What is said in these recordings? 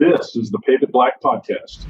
This is the Pave It Black podcast.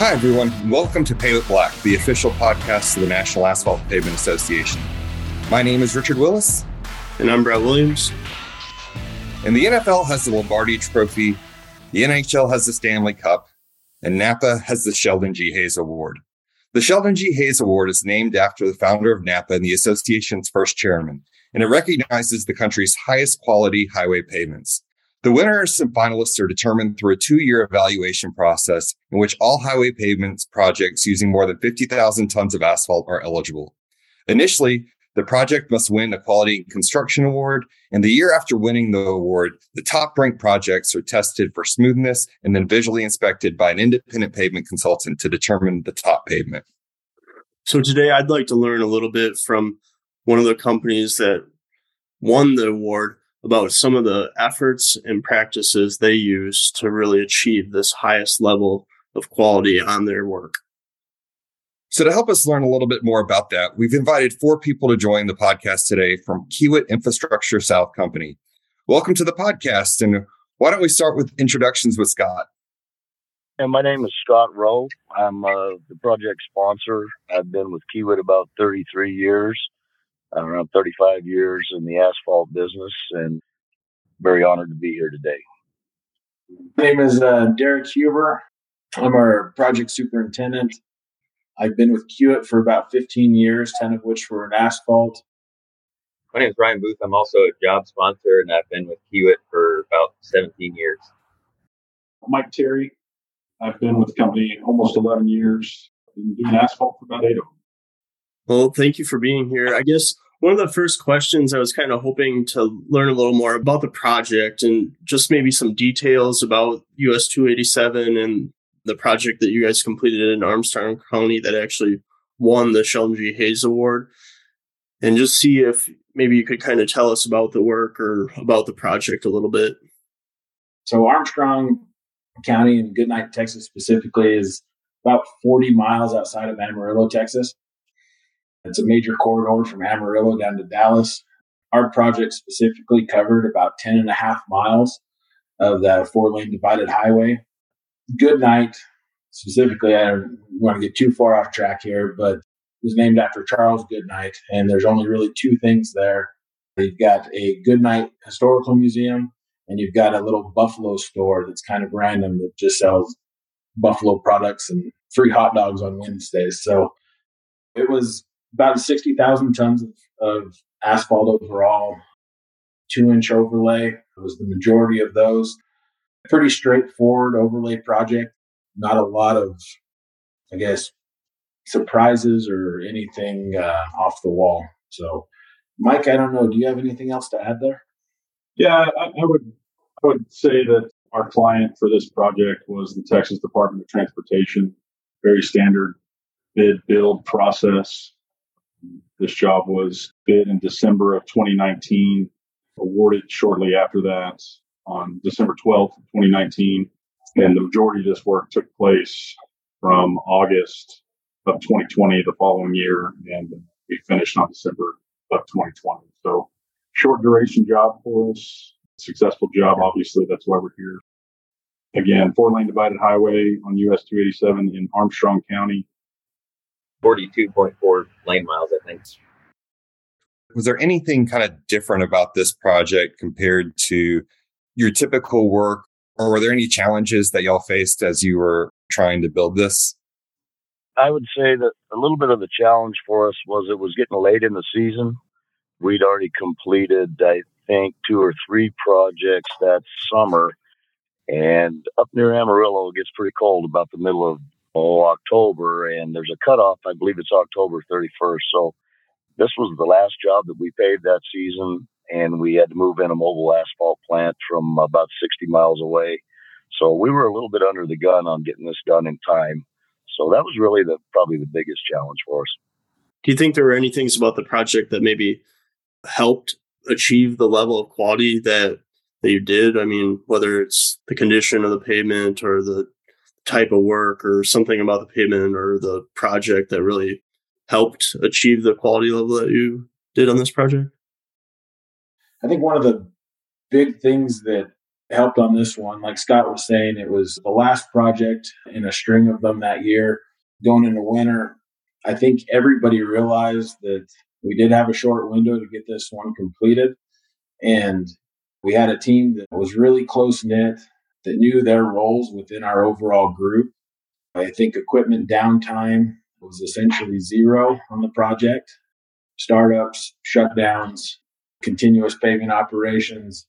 Hi, everyone. Welcome to Pave It Black, the official podcast of the National Asphalt Pavement Association. My name is Richard Willis. And I'm Brett Williams. And the NFL has the Lombardi Trophy, the NHL has the Stanley Cup, and NAPA has the Sheldon G. Hayes Award. The Sheldon G. Hayes Award is named after the founder of NAPA and the association's first chairman, and it recognizes the country's highest quality highway pavements. The winners and finalists are determined through a two year evaluation process in which all highway pavements projects using more than 50,000 tons of asphalt are eligible. Initially, the project must win a quality construction award. And the year after winning the award, the top ranked projects are tested for smoothness and then visually inspected by an independent pavement consultant to determine the top pavement. So today I'd like to learn a little bit from one of the companies that won the award about some of the efforts and practices they use to really achieve this highest level of quality on their work. So, to help us learn a little bit more about that, we've invited four people to join the podcast today from Kiewit Infrastructure South Company. Welcome to the podcast. And why don't we start with introductions with Scott? And my name is Scott Roe. I'm uh, the project sponsor. I've been with Kiewit about 33 years around 35 years in the asphalt business and very honored to be here today. My name is uh, Derik Huber. I'm our project superintendent. I've been with Kiewit for about 15 years, 10 of which were in asphalt. My name is Ryan Booth. I'm also a job sponsor, and I've been with Kiewit for about 17 years. Mike Terry. I've been with the company almost 11 years. I've Been doing asphalt for about eight of them. Well, thank you for being here. I guess one of the first questions I was kind of hoping to learn a little more about the project and just maybe some details about US 287 and the project that you guys completed in Armstrong County that actually won the Sheldon G. Hayes Award. And just see if maybe you could kind of tell us about the work or about the project a little bit. So, Armstrong County in Goodnight, Texas, specifically, is about 40 miles outside of Amarillo, Texas. It's a major corridor from Amarillo down to Dallas. Our project specifically covered about 10 and a half miles of that four lane divided highway. Goodnight, specifically, I don't want to get too far off track here, but it was named after Charles Goodnight. And there's only really two things there. You've got a Goodnight Historical Museum, and you've got a little Buffalo store that's kind of random that just sells Buffalo products and free hot dogs on Wednesdays. So it was about 60,000 tons of, of asphalt overall, two inch overlay was the majority of those. Pretty straightforward overlay project. Not a lot of, I guess, surprises or anything uh, off the wall. So, Mike, I don't know. Do you have anything else to add there? Yeah, I, I would. I would say that our client for this project was the Texas Department of Transportation. Very standard bid build process. This job was bid in December of 2019, awarded shortly after that on December 12th, 2019. And the majority of this work took place from August of 2020, the following year, and we finished on December of 2020. So short duration job for us, successful job. Obviously, that's why we're here. Again, four lane divided highway on US 287 in Armstrong County. 42.4 lane miles, I think. Was there anything kind of different about this project compared to your typical work? Or were there any challenges that y'all faced as you were trying to build this? I would say that a little bit of the challenge for us was it was getting late in the season. We'd already completed, I think, two or three projects that summer. And up near Amarillo, it gets pretty cold about the middle of oh, October, and there's a cutoff. I believe it's October 31st. So this was the last job that we paved that season, and we had to move in a mobile asphalt plant from about 60 miles away. So we were a little bit under the gun on getting this done in time. So that was really the probably the biggest challenge for us. Do you think there were any things about the project that maybe helped achieve the level of quality that that you did? I mean, whether it's the condition of the pavement or the type of work or something about the pavement or the project that really helped achieve the quality level that you did on this project? I think one of the big things that helped on this one, like Scott was saying, it was the last project in a string of them that year going into winter. I think everybody realized that we did have a short window to get this one completed. And we had a team that was really close knit, that knew their roles within our overall group. I think equipment downtime was essentially zero on the project. Startups, shutdowns, continuous paving operations,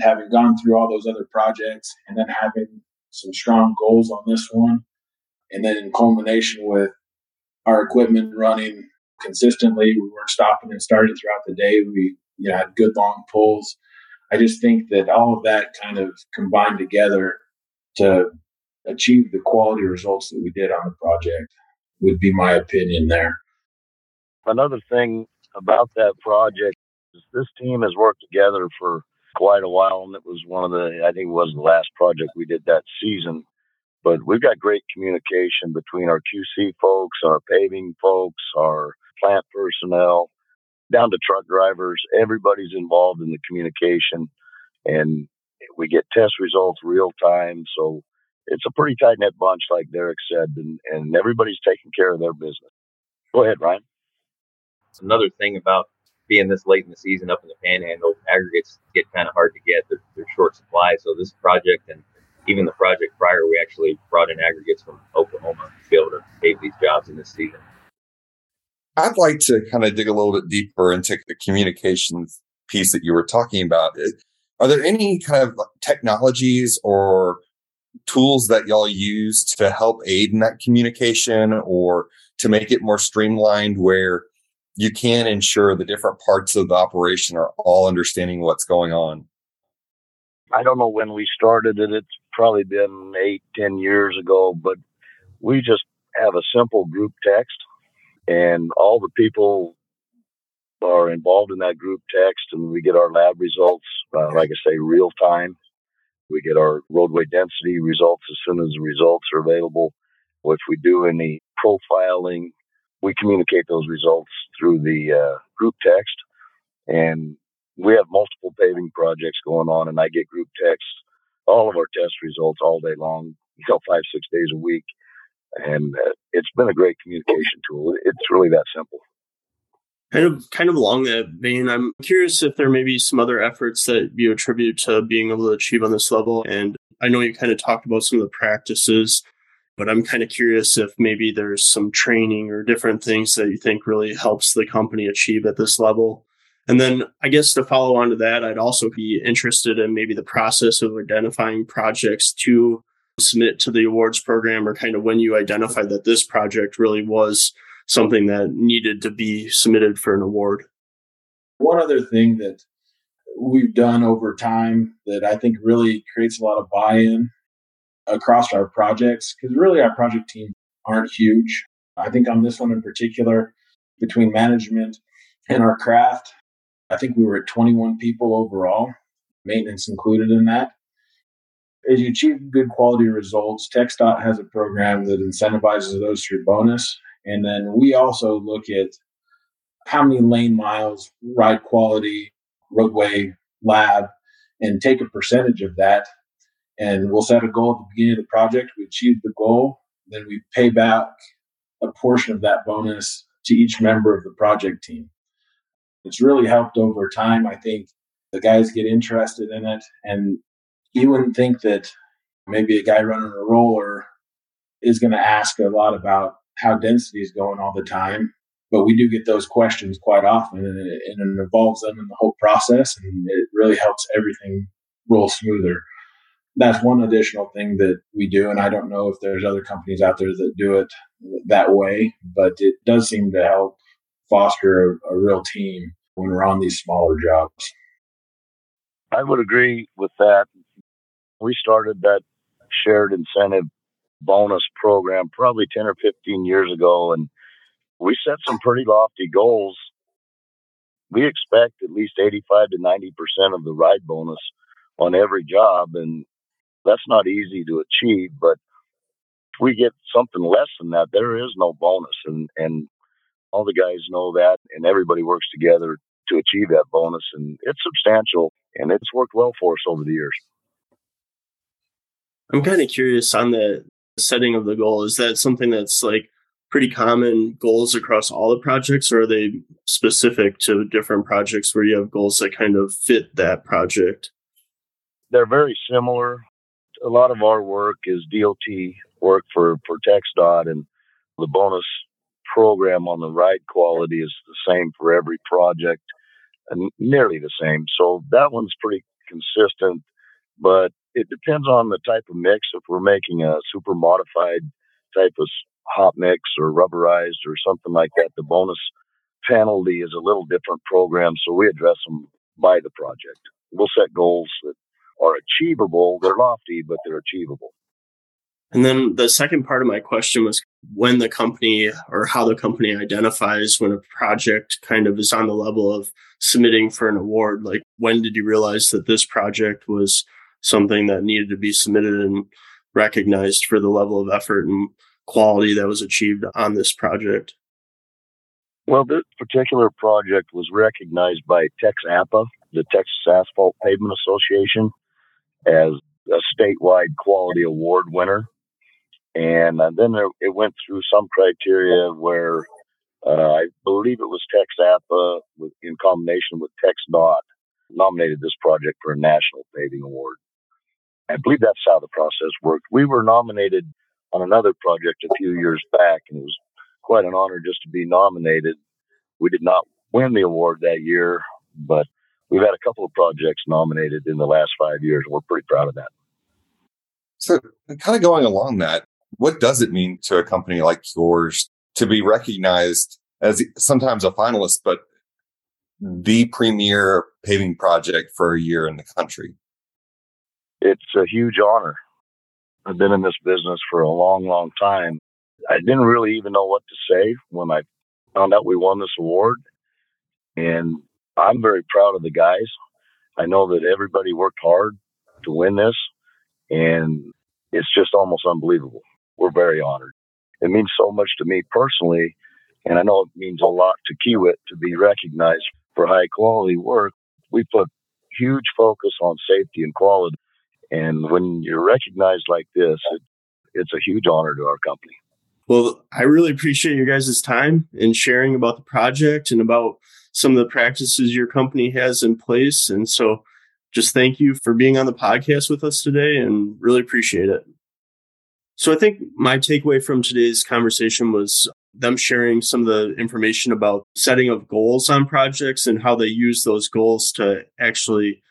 having gone through all those other projects and then having some strong goals on this one. And then in culmination with our equipment running consistently, we weren't stopping and starting throughout the day. We you know, had good long pulls. I just think that all of that kind of combined together to achieve the quality results that we did on the project would be my opinion there. Another thing about that project this team has worked together for quite a while, and it was one of the, I think it was the last project we did that season. But we've got great communication between our QC folks, our paving folks, our plant personnel, down to truck drivers. Everybody's involved in the communication, and we get test results real time. So it's a pretty tight knit bunch, like Derik said, and, and everybody's taking care of their business. Go ahead, Ryan. Another thing about being this late in the season up in the panhandle, aggregates get kind of hard to get. They're, they're short supply. So this project and even the project prior, we actually brought in aggregates from Oklahoma to be able to pave these jobs in this season. I'd like to kind of dig a little bit deeper into the communications piece that you were talking about. Are there any kind of technologies or tools that y'all use to help aid in that communication or to make it more streamlined where you can ensure the different parts of the operation are all understanding what's going on. I don't know when we started it. It's probably been eight, ten years ago, but we just have a simple group text and all the people are involved in that group text and we get our lab results, uh, like I say, real time. We get our roadway density results as soon as the results are available. If we do any profiling we communicate those results through the uh, group text. And we have multiple paving projects going on, and I get group text, all of our test results all day long, you know, five, six days a week. And uh, it's been a great communication tool. It's really that simple. Kind of, kind of along that vein, I'm curious if there may be some other efforts that you attribute to being able to achieve on this level. And I know you kind of talked about some of the practices but I'm kind of curious if maybe there's some training or different things that you think really helps the company achieve at this level. And then I guess to follow on to that, I'd also be interested in maybe the process of identifying projects to submit to the awards program or kind of when you identified that this project really was something that needed to be submitted for an award. One other thing that we've done over time that I think really creates a lot of buy in across our projects because really our project team aren't huge. I think on this one in particular, between management and our craft, I think we were at 21 people overall, maintenance included in that. As you achieve good quality results, TxDOT has a program that incentivizes those through bonus. And then we also look at how many lane miles, ride quality, roadway lab, and take a percentage of that and we'll set a goal at the beginning of the project. We achieve the goal, then we pay back a portion of that bonus to each member of the project team. It's really helped over time. I think the guys get interested in it, and you wouldn't think that maybe a guy running a roller is going to ask a lot about how density is going all the time. But we do get those questions quite often, and it, and it involves them in the whole process, and it really helps everything roll smoother that's one additional thing that we do. And I don't know if there's other companies out there that do it that way, but it does seem to help foster a, a real team when we're on these smaller jobs. I would agree with that. We started that shared incentive bonus program probably 10 or 15 years ago, and we set some pretty lofty goals. We expect at least 85 to 90% of the ride bonus on every job. And that's not easy to achieve, but if we get something less than that, there is no bonus, and and all the guys know that, and everybody works together to achieve that bonus, and it's substantial, and it's worked well for us over the years. I'm kind of curious on the setting of the goal. Is that something that's like pretty common goals across all the projects, or are they specific to different projects where you have goals that kind of fit that project? They're very similar. A lot of our work is DOT work for, for TxDOT, and the bonus program on the ride quality is the same for every project, and nearly the same. So that one's pretty consistent, but it depends on the type of mix. If we're making a super modified type of hot mix or rubberized or something like that, the bonus penalty is a little different program. So we address them by the project. We'll set goals that are achievable. They're lofty, but they're achievable. And then the second part of my question was when the company or how the company identifies when a project kind of is on the level of submitting for an award. Like, when did you realize that this project was something that needed to be submitted and recognized for the level of effort and quality that was achieved on this project? Well, this particular project was recognized by TxAPA, the Texas Asphalt Pavement Association, as a statewide quality award winner. And uh, then there, it went through some criteria where uh, I believe it was TxAPA with, in combination with TxDOT nominated this project for a national paving award. I believe that's how the process worked. We were nominated on another project a few years back, and it was quite an honor just to be nominated. We did not win the award that year, but we've had a couple of projects nominated in the last five years, and we're pretty proud of that. So, kind of going along that, what does it mean to a company like yours to be recognized as sometimes a finalist, but the premier paving project for a year in the country? It's a huge honor. I've been in this business for a long, long time. I didn't really even know what to say when I found out we won this award. And I'm very proud of the guys. I know that everybody worked hard to win this, and it's just almost unbelievable. We're very honored. It means so much to me personally, and I know it means a lot to Kiewit to be recognized for high quality work. We put huge focus on safety and quality and when you're recognized like this, it, it's a huge honor to our company. Well, I really appreciate your guys' time and sharing about the project and about some of the practices your company has in place. And so just thank you for being on the podcast with us today and really appreciate it. So I think my takeaway from today's conversation was them sharing some of the information about setting of goals on projects and how they use those goals to actually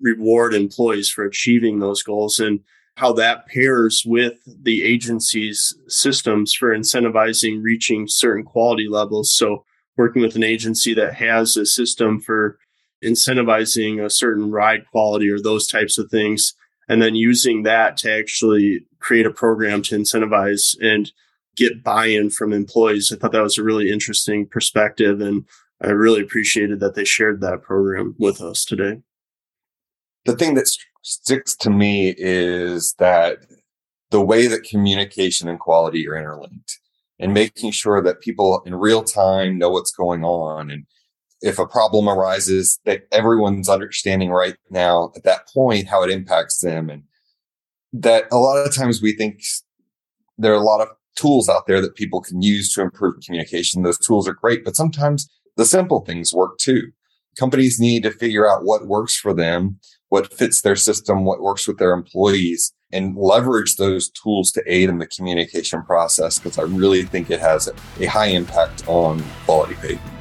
reward employees for achieving those goals and how that pairs with the agency's systems for incentivizing reaching certain quality levels. So, working with an agency that has a system for incentivizing a certain ride quality or those types of things, and then using that to actually create a program to incentivize and get buy in from employees. I thought that was a really interesting perspective. And I really appreciated that they shared that program with us today the thing that sticks to me is that the way that communication and quality are interlinked and making sure that people in real time know what's going on. And if a problem arises, that everyone's understanding right now at that point how it impacts them. And that a lot of times we think there are a lot of tools out there that people can use to improve communication. Those tools are great, but sometimes the simple things work too. Companies need to figure out what works for them, what fits their system, what works with their employees, and leverage those tools to aid in the communication process because I really think it has a high impact on quality pavement.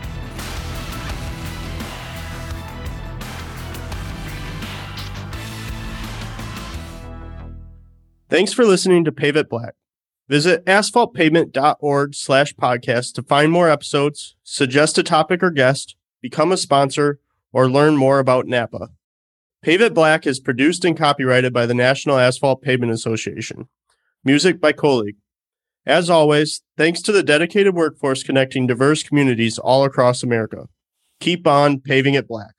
Thanks for listening to Pave It Black. Visit asphaltpavement.org slash podcast to find more episodes, suggest a topic or guest, become a sponsor, or learn more about NAPA. Pave It Black is produced and copyrighted by the National Asphalt Pavement Association. Music by Colleague. As always, thanks to the dedicated workforce connecting diverse communities all across America. Keep on paving it black.